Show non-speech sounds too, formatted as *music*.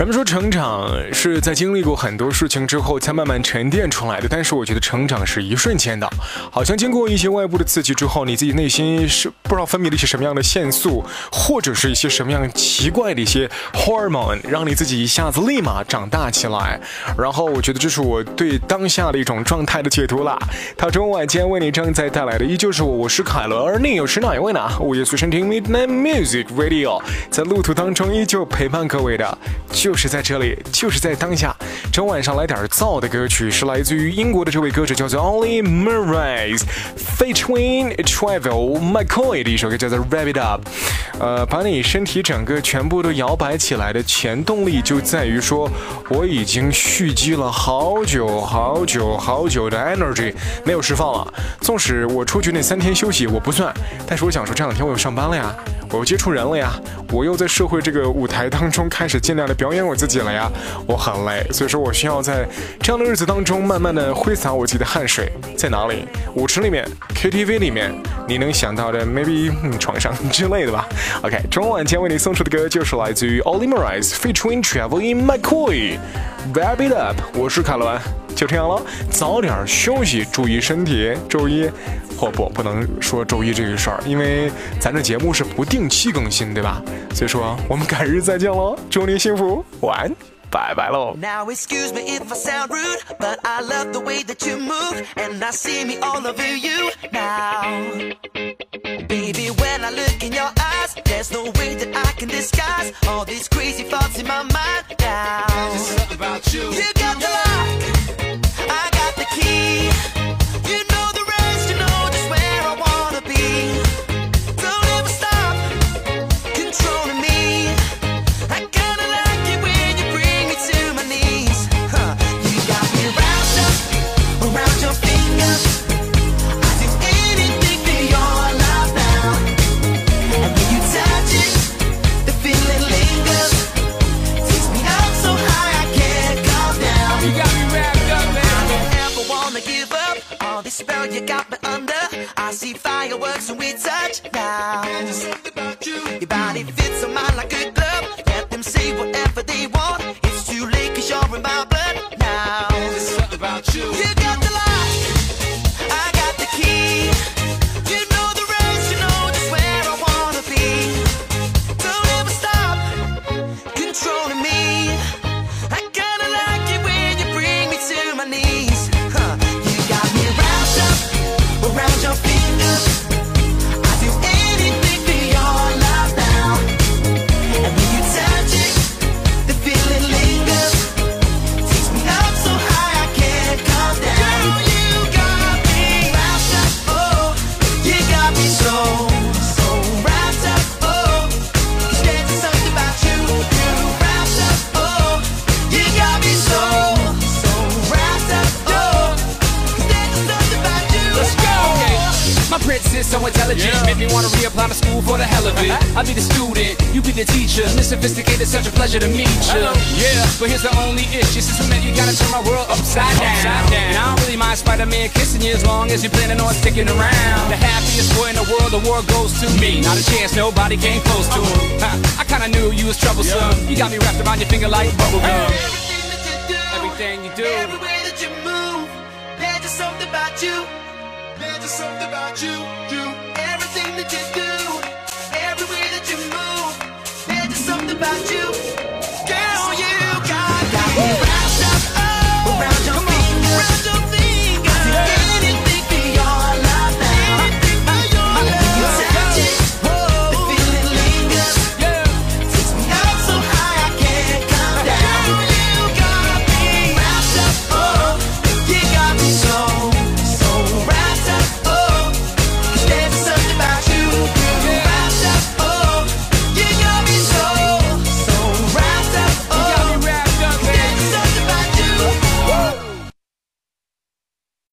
人们说成长是在经历过很多事情之后才慢慢沉淀出来的，但是我觉得成长是一瞬间的，好像经过一些外部的刺激之后，你自己内心是不知道分泌了一些什么样的腺素，或者是一些什么样奇怪的一些 hormone，让你自己一下子立马长大起来。然后我觉得这是我对当下的一种状态的解读啦。他中晚间为你正在带来的依旧是我，我是凯伦，而你又是哪一位呢？午夜随身听 Midnight Music Radio，在路途当中依旧陪伴各位的。就就是在这里，就是在当下。整晚上来点燥的歌曲，是来自于英国的这位歌手，叫做 Olly Murray，featuring Travel McCoy 的一首歌，叫做 Wrap It Up。呃，把你身体整个全部都摇摆起来的全动力，就在于说，我已经蓄积了好久好久好久的 energy 没有释放了。纵使我出去那三天休息我不算，但是我想说这两天我又上班了呀。我又接触人了呀，我又在社会这个舞台当中开始尽量的表演我自己了呀，我很累，所以说我需要在这样的日子当中慢慢的挥洒我自己的汗水，在哪里？舞池里面，KTV 里面，你能想到的，maybe 床上之类的吧。OK，中晚间为你送出的歌就是来自于 Olly Murray featuring Traveling McCoy，Wrap It Up，我是卡伦。就这样了，早点休息，注意身体。周一，或不不能说周一这个事儿，因为咱这节目是不定期更新，对吧？所以说我们改日再见喽，祝你幸福，晚安，拜拜喽。Works when we touch down. Your body fits on mine like a glove. Let them say whatever they want. It's too late cause you're in my blood now. There's something about you I'll be the student, you be the teacher. Miss Sophisticated, such a pleasure to meet you. Yeah, but here's the only issue. Since we met, you gotta turn my world upside down. Upside down. And I don't really mind Spider-Man kissing you as long as you're planning on sticking around. The happiest boy in the world, the world goes to me. Not a chance, nobody came close to him. *laughs* I kinda knew you was troublesome. You got me wrapped around your finger like bubblegum. Everything you do, every way that you move, there's just something about you. There's just something about you.